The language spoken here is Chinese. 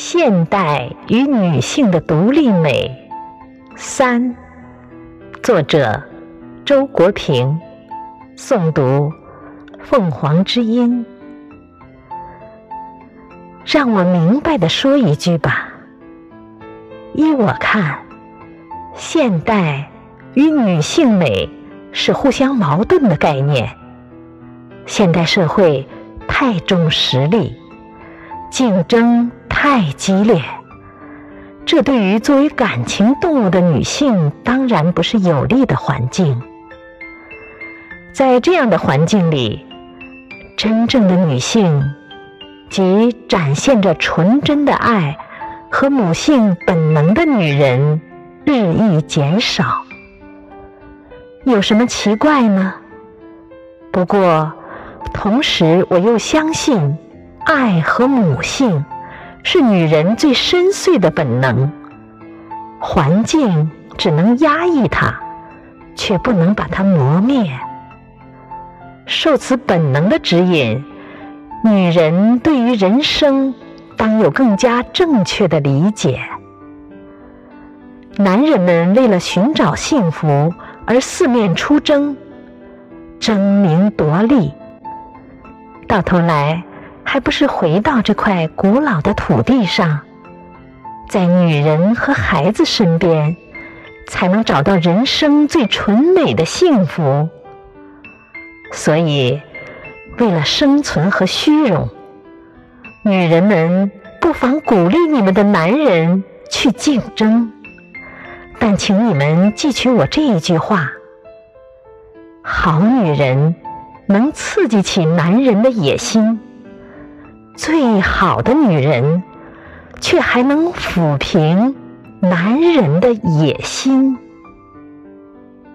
现代与女性的独立美三，作者周国平，诵读凤凰之音。让我明白的说一句吧，依我看，现代与女性美是互相矛盾的概念。现代社会太重实力，竞争。太激烈，这对于作为感情动物的女性当然不是有利的环境。在这样的环境里，真正的女性，即展现着纯真的爱和母性本能的女人，日益减少。有什么奇怪呢？不过，同时我又相信，爱和母性。是女人最深邃的本能，环境只能压抑它，却不能把它磨灭。受此本能的指引，女人对于人生当有更加正确的理解。男人们为了寻找幸福而四面出征，争名夺利，到头来。还不是回到这块古老的土地上，在女人和孩子身边，才能找到人生最纯美的幸福。所以，为了生存和虚荣，女人们不妨鼓励你们的男人去竞争，但请你们记取我这一句话：好女人能刺激起男人的野心。最好的女人，却还能抚平男人的野心。